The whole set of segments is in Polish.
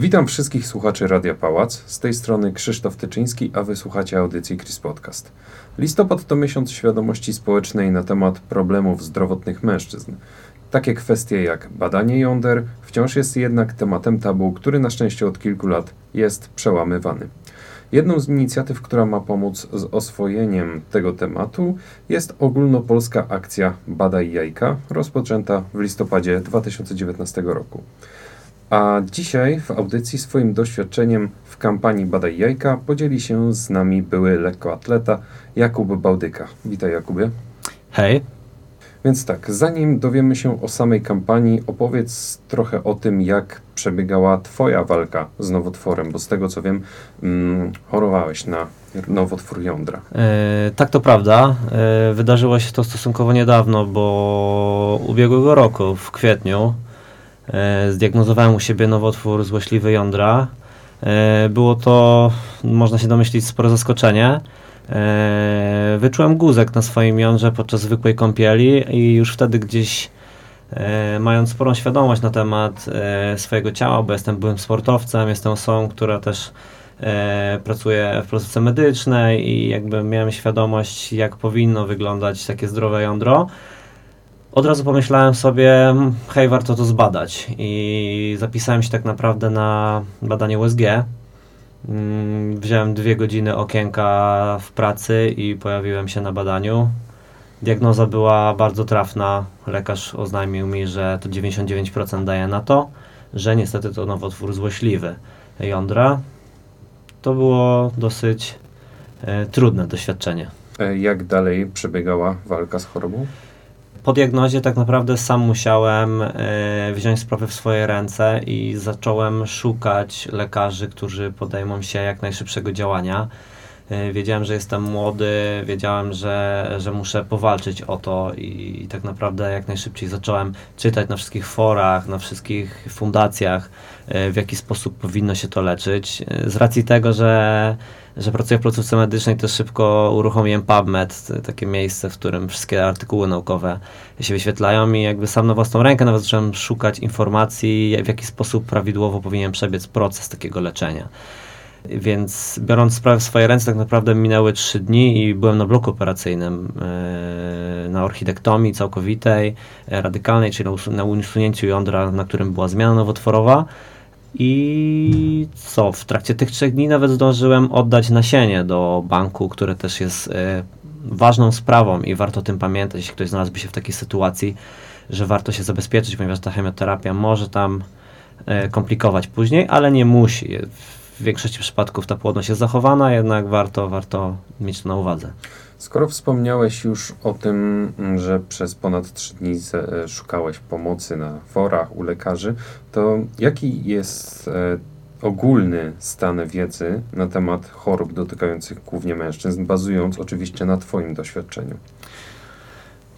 Witam wszystkich słuchaczy Radia Pałac. Z tej strony Krzysztof Tyczyński, a wysłuchacie audycji Chris Podcast. Listopad to miesiąc świadomości społecznej na temat problemów zdrowotnych mężczyzn. Takie kwestie jak badanie jąder wciąż jest jednak tematem tabu, który na szczęście od kilku lat jest przełamywany. Jedną z inicjatyw, która ma pomóc z oswojeniem tego tematu, jest ogólnopolska akcja Badaj Jajka, rozpoczęta w listopadzie 2019 roku. A dzisiaj w audycji swoim doświadczeniem w kampanii Badaj Jajka podzieli się z nami były lekkoatleta Jakub Bałdyka. Witaj Jakubie. Hej. Więc tak, zanim dowiemy się o samej kampanii, opowiedz trochę o tym, jak przebiegała Twoja walka z nowotworem, bo z tego co wiem, mm, chorowałeś na nowotwór jądra. E, tak, to prawda. E, wydarzyło się to stosunkowo niedawno, bo ubiegłego roku, w kwietniu, zdiagnozowałem u siebie nowotwór złośliwy jądra. E, było to, można się domyślić, spore zaskoczenie. E, wyczułem guzek na swoim jądrze podczas zwykłej kąpieli i już wtedy gdzieś e, mając sporą świadomość na temat e, swojego ciała, bo jestem byłym sportowcem, jestem osobą, która też e, pracuje w placówce medycznej i jakby miałem świadomość, jak powinno wyglądać takie zdrowe jądro. Od razu pomyślałem sobie, hej, warto to zbadać i zapisałem się tak naprawdę na badanie USG, Mm, wziąłem dwie godziny okienka w pracy i pojawiłem się na badaniu. Diagnoza była bardzo trafna. Lekarz oznajmił mi, że to 99% daje na to, że niestety to nowotwór złośliwy jądra. To było dosyć e, trudne doświadczenie. E, Jak dalej przebiegała walka z chorobą? Po diagnozie tak naprawdę sam musiałem e, wziąć sprawę w swoje ręce i zacząłem szukać lekarzy, którzy podejmą się jak najszybszego działania. E, wiedziałem, że jestem młody, wiedziałem, że, że muszę powalczyć o to i, i tak naprawdę jak najszybciej zacząłem czytać na wszystkich forach, na wszystkich fundacjach, e, w jaki sposób powinno się to leczyć. E, z racji tego, że że pracuję w placówce medycznej, to szybko uruchomiłem PubMed, takie miejsce, w którym wszystkie artykuły naukowe się wyświetlają i jakby sam na własną rękę nawet zacząłem szukać informacji, w jaki sposób prawidłowo powinien przebiec proces takiego leczenia. Więc biorąc sprawę w swoje ręce, tak naprawdę minęły trzy dni i byłem na bloku operacyjnym yy, na orchidektomii całkowitej, e, radykalnej, czyli na, usu na usunięciu jądra, na którym była zmiana nowotworowa. I co? W trakcie tych trzech dni nawet zdążyłem oddać nasienie do banku, które też jest e, ważną sprawą i warto o tym pamiętać, jeśli ktoś znalazłby się w takiej sytuacji, że warto się zabezpieczyć, ponieważ ta chemioterapia może tam e, komplikować później, ale nie musi. W większości przypadków ta płodność jest zachowana, jednak warto, warto mieć to na uwadze. Skoro wspomniałeś już o tym, że przez ponad trzy dni e, szukałeś pomocy na forach u lekarzy, to jaki jest e, ogólny stan wiedzy na temat chorób dotykających głównie mężczyzn, bazując oczywiście na Twoim doświadczeniu?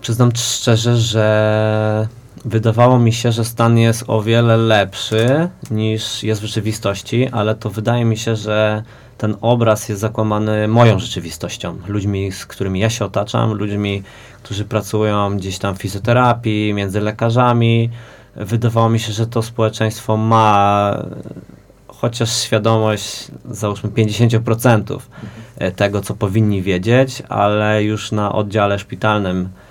Przyznam szczerze, że wydawało mi się, że stan jest o wiele lepszy niż jest w rzeczywistości, ale to wydaje mi się, że ten obraz jest zakłamany moją rzeczywistością, ludźmi, z którymi ja się otaczam, ludźmi, którzy pracują gdzieś tam w fizjoterapii, między lekarzami. Wydawało mi się, że to społeczeństwo ma chociaż świadomość, załóżmy 50% tego, co powinni wiedzieć, ale już na oddziale szpitalnym e,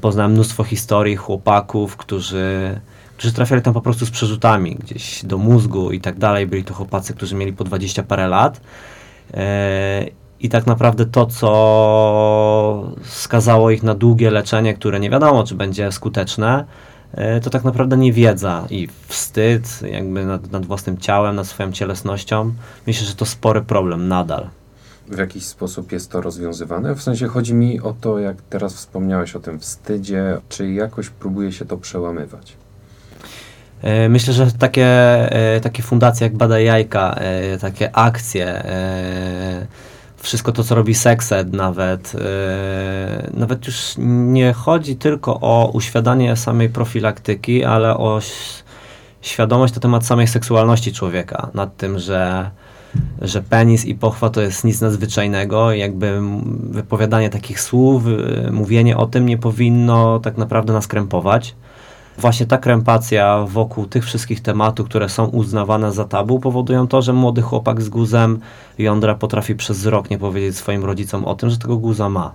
poznałem mnóstwo historii chłopaków, którzy którzy trafiali tam po prostu z przerzutami gdzieś do mózgu i tak dalej. Byli to chłopacy, którzy mieli po 20 parę lat. E, I tak naprawdę to, co skazało ich na długie leczenie, które nie wiadomo, czy będzie skuteczne, e, to tak naprawdę nie wiedza i wstyd jakby nad, nad własnym ciałem, nad swoją cielesnością. Myślę, że to spory problem nadal w jakiś sposób jest to rozwiązywane? W sensie chodzi mi o to, jak teraz wspomniałeś o tym wstydzie, czy jakoś próbuje się to przełamywać? E, myślę, że takie, e, takie fundacje jak Bada Jajka, e, takie akcje, wszystko to, co robi Sexed nawet, nawet już nie chodzi tylko o uświadanie samej profilaktyki, ale o świadomość na temat samej seksualności człowieka, nad tym, że, że penis i pochwa to jest nic nadzwyczajnego, jakby wypowiadanie takich słów, mówienie o tym nie powinno tak naprawdę nas krępować Właśnie ta krępacja wokół tych wszystkich tematów, które są uznawane za tabu, powodują to, że młody chłopak z guzem jądra potrafi przez rok nie powiedzieć swoim rodzicom o tym, że tego guza ma.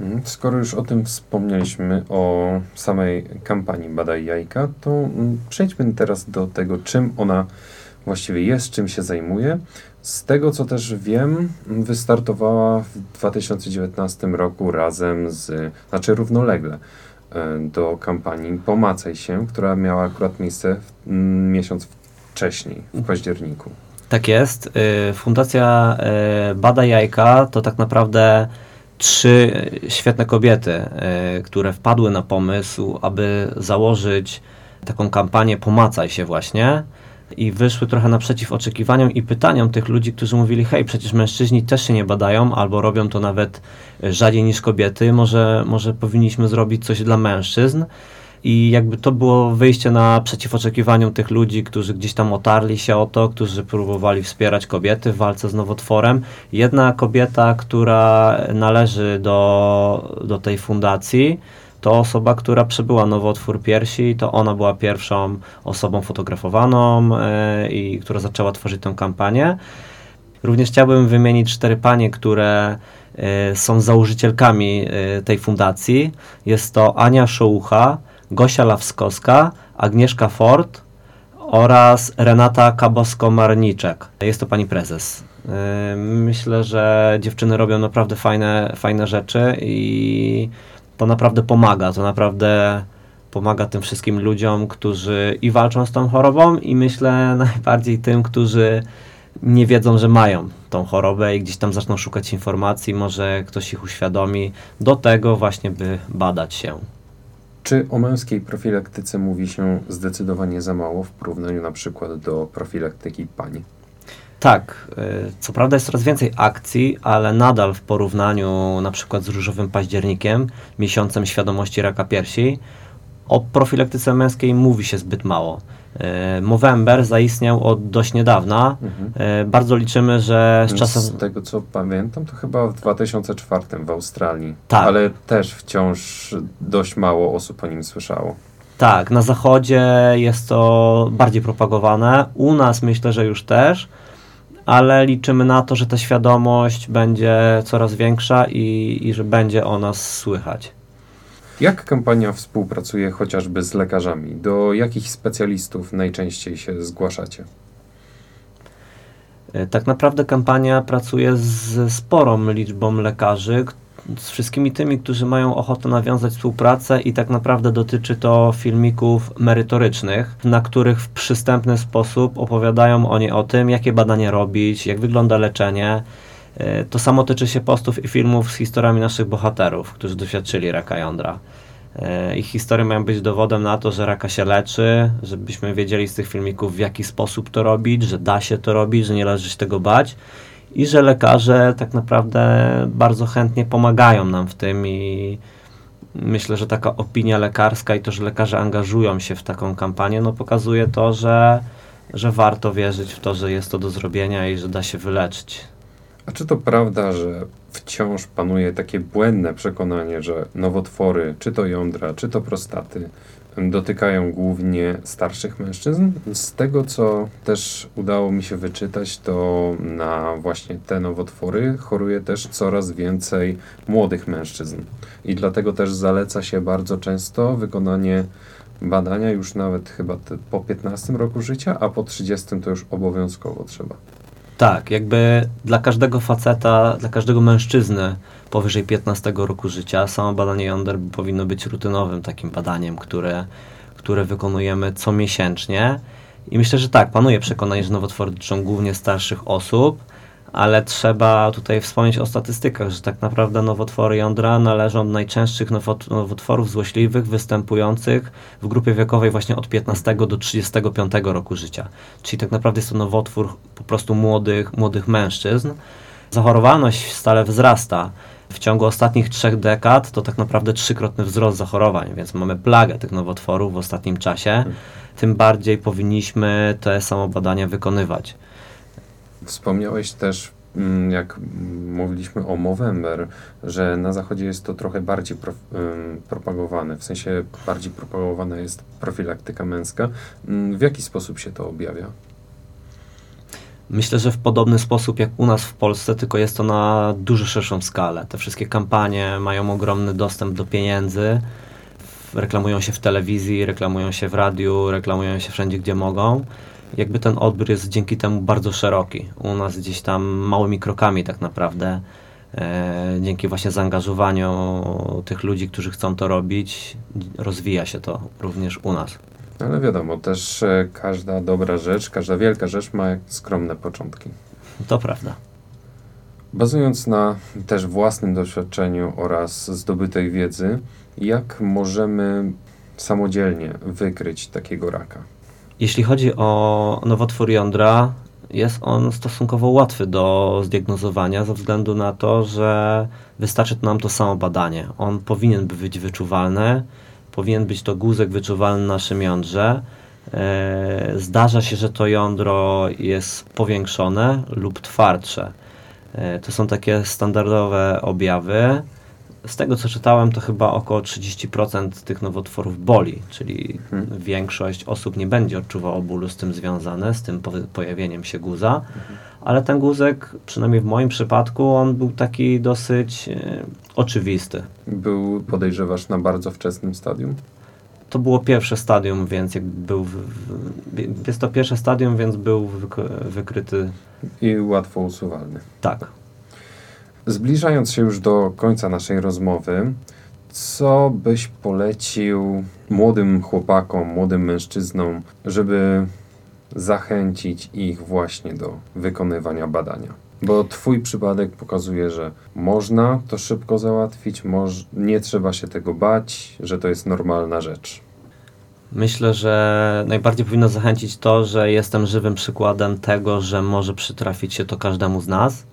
Mhm. Skoro już o tym wspomnieliśmy, o samej kampanii Badaj Jajka, to mm, przejdźmy teraz do tego, czym ona właściwie jest, czym się zajmuje. Z tego co też wiem, wystartowała w 2019 roku razem z, znaczy równolegle e, do kampanii Pomacaj się, która miała akurat miejsce w, miesiąc wcześniej, w październiku. Tak jest. Y, Fundacja y, Bada Jajka to tak naprawdę trzy świetne kobiety, które wpadły na pomysł, aby założyć taką kampanię Pomacaj się właśnie i wyszły trochę naprzeciw oczekiwaniom i pytaniom tych ludzi, którzy mówili, hej, przecież mężczyźni też się nie badają, albo robią to nawet rzadziej niż kobiety, może, może powinniśmy zrobić coś dla mężczyzn. I jakby to było wyjście naprzeciw oczekiwaniom tych ludzi, którzy gdzieś tam otarli się o to, którzy próbowali wspierać kobiety w walce z nowotworem. Jedna kobieta, która należy do, do tej fundacji, to osoba, która przebyła nowotwór piersi, to ona była pierwszą osobą fotografowaną e, i która zaczęła tworzyć tę kampanię. Również chciałbym wymienić cztery panie, które e, są założycielkami e, tej fundacji. Jest to Ania Szołucha, Gosia Lawskowska, Agnieszka Ford oraz Renata Kabosko-Marniczek. Jest to pani prezes. Myślę, że dziewczyny robią naprawdę fajne, fajne rzeczy i to naprawdę pomaga. To naprawdę pomaga tym wszystkim ludziom, którzy i walczą z tą chorobą, i myślę najbardziej tym, którzy nie wiedzą, że mają tą chorobę i gdzieś tam zaczną szukać informacji, może ktoś ich uświadomi do tego właśnie, by badać się. Czy o męskiej profilaktyce mówi się zdecydowanie za mało w porównaniu na przykład do profilaktyki pań? Tak, y, co prawda jest coraz więcej akcji, ale nadal w porównaniu na przykład z różowym październikiem, miesiącem świadomości raka piersi, o profilaktyce męskiej mówi się zbyt mało. Y, Movember zaistniał od dość niedawna. Mhm. Y, Bardzo liczymy, że z czasem. Z tego co pamiętam, to chyba w 2004 w Australii. Tak. Ale też wciąż dość mało osób o nim słyszało. Tak, na zachodzie jest to bardziej propagowane. U nas myślę, że już też, ale liczymy na to, że ta świadomość będzie coraz większa i, i że będzie o nas słychać. Jak kampania współpracuje chociażby z lekarzami? Do jakich specjalistów najczęściej się zgłaszacie? E, Tak naprawdę kampania pracuje z sporą liczbą lekarzy, z wszystkimi tymi, którzy mają ochotę nawiązać współpracę i tak naprawdę dotyczy to filmików merytorycznych, na których w przystępny sposób opowiadają oni o tym, jakie badania robić, jak wygląda leczenie. E, To samo tyczy się postów i filmów z historiami naszych bohaterów, którzy doświadczyli raka jądra. E, Ich historie mają być dowodem na to, że raka się leczy, żebyśmy wiedzieli z tych filmików, w jaki sposób to robić, że da się to robić, że nie należy się tego bać i że lekarze tak naprawdę bardzo chętnie pomagają nam w tym i myślę, że taka opinia lekarska i to, że lekarze angażują się w taką kampanię, no pokazuje to, że, że warto wierzyć w to, że jest to do zrobienia i że da się wyleczyć. A czy to prawda, że wciąż panuje takie błędne przekonanie, że nowotwory, czy to jądra, czy to prostaty, dotykają głównie starszych mężczyzn? Z tego, co też udało mi się wyczytać, to na właśnie te nowotwory choruje też coraz więcej młodych mężczyzn. I dlatego też zaleca się bardzo często wykonanie badania już nawet chyba po 15 roku życia, a po 30 to już obowiązkowo trzeba. Tak, jakby dla każdego faceta, dla każdego mężczyzny powyżej 15 roku życia samo badanie jąder powinno być rutynowym takim badaniem, które, które wykonujemy comiesięcznie. I myślę, że tak, panuje przekonanie, że nowotwory dotyczą głównie starszych osób, ale trzeba tutaj wspomnieć o statystykach, że tak naprawdę nowotwory jądra należą do najczęstszych nowot- nowotworów złośliwych występujących w grupie wiekowej właśnie od 15 do 35 roku życia. Czyli tak naprawdę jest to nowotwór po prostu młodych, młodych mężczyzn. Zachorowalność stale wzrasta. W ciągu ostatnich trzech dekad to tak naprawdę trzykrotny wzrost zachorowań, więc mamy plagę tych nowotworów w ostatnim czasie. Tym bardziej powinniśmy te samo badania wykonywać. Wspomniałeś też mm, jak mm, mówiliśmy o Movember, że na zachodzie jest to trochę bardziej pro, propagowane, w sensie bardziej propagowana jest profilaktyka męska. Ym, w jaki sposób się to objawia? Myślę, że w podobny sposób jak u nas w Polsce, tylko jest to na dużo szerszą skalę. Te wszystkie kampanie mają ogromny dostęp do pieniędzy, reklamują się w telewizji, reklamują się w radiu, reklamują się wszędzie, gdzie mogą. Jakby ten odbiór jest dzięki temu bardzo szeroki. U nas gdzieś tam małymi krokami tak naprawdę, e, dzięki właśnie zaangażowaniu tych ludzi, którzy chcą to robić, rozwija się to również u nas. Ale wiadomo, też e, każda dobra rzecz, każda wielka rzecz ma skromne początki. To prawda. Bazując na też własnym doświadczeniu oraz zdobytej wiedzy, jak możemy samodzielnie wykryć takiego raka? Jeśli chodzi o nowotwór jądra, jest on stosunkowo łatwy do zdiagnozowania ze względu na to, że wystarczy nam to samo badanie. On powinien być wyczuwalny, powinien być to guzek wyczuwalny na naszym jądrze. E, zdarza się, że to jądro jest powiększone lub twardsze. E, to są takie standardowe objawy. Z tego co czytałem, to chyba około 30% tych nowotworów boli, czyli hmm. większość osób nie będzie odczuwała bólu z tym związane, z tym pojawieniem się guza, hmm. ale ten guzek, przynajmniej w moim przypadku, on był taki dosyć e, oczywisty. Był, podejrzewasz, na bardzo wczesnym stadium? To było pierwsze stadium, więc jakby był. W, w, jest to pierwsze stadium, więc był wykryty. I łatwo usuwalny. Tak. Zbliżając się już do końca naszej rozmowy, co byś polecił młodym chłopakom, młodym mężczyznom, żeby zachęcić ich właśnie do wykonywania badania? Bo Twój przypadek pokazuje, że można to szybko załatwić, moż, nie trzeba się tego bać, że to jest normalna rzecz. Myślę, że najbardziej powinno zachęcić to, że jestem żywym przykładem tego, że może przytrafić się to każdemu z nas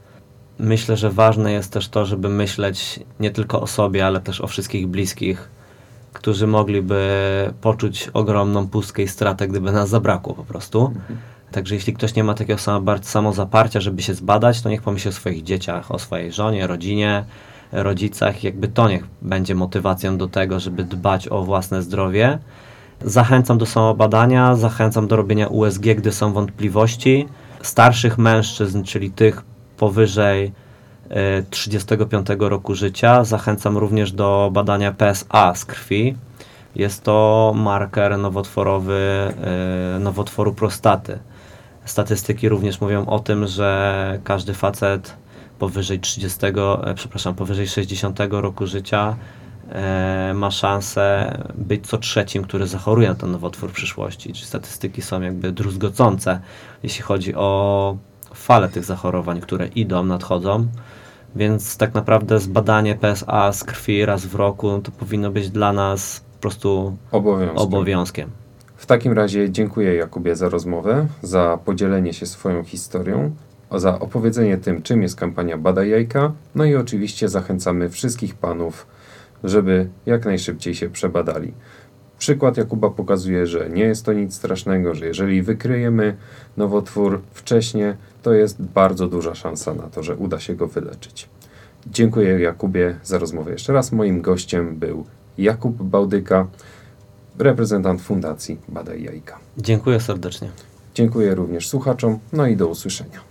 myślę, że ważne jest też to, żeby myśleć nie tylko o sobie, ale też o wszystkich bliskich, którzy mogliby poczuć ogromną pustkę i stratę, gdyby nas zabrakło po prostu. Mhm. Także jeśli ktoś nie ma takiego samozaparcia, żeby się zbadać, to niech pomyśli o swoich dzieciach, o swojej żonie, rodzinie, rodzicach. Jakby to niech będzie motywacją do tego, żeby dbać o własne zdrowie. Zachęcam do samobadania, zachęcam do robienia USG, gdy są wątpliwości. Starszych mężczyzn, czyli tych powyżej 35 e, roku życia. Zachęcam również do badania PSA z krwi. Jest to marker nowotworowy e, nowotworu prostaty. Statystyki również mówią o tym, że każdy facet powyżej 30, e, przepraszam, powyżej 60 roku życia ma szansę być co trzecim, który zachoruje na ten nowotwór w przyszłości. Czyli statystyki są jakby druzgocące, jeśli chodzi o fale tych zachorowań, które idą, nadchodzą. Więc tak naprawdę zbadanie PSA z krwi raz w roku to powinno być dla nas po prostu obowiązkiem. obowiązkiem. W takim razie dziękuję Jakubie za rozmowę, za podzielenie się swoją historią, za opowiedzenie tym, czym jest kampania Badaj Jajka. No i oczywiście zachęcamy wszystkich panów, żeby jak najszybciej się przebadali. Przykład Jakuba pokazuje, że nie jest to nic strasznego, że jeżeli wykryjemy nowotwór wcześniej, to jest bardzo duża szansa na to, że uda się go wyleczyć. Dziękuję Jakubie za rozmowę jeszcze raz. Moim gościem był Jakub Bałdyka, reprezentant Fundacji Badaj Jajka. Dziękuję serdecznie. Dziękuję również słuchaczom, no i do usłyszenia.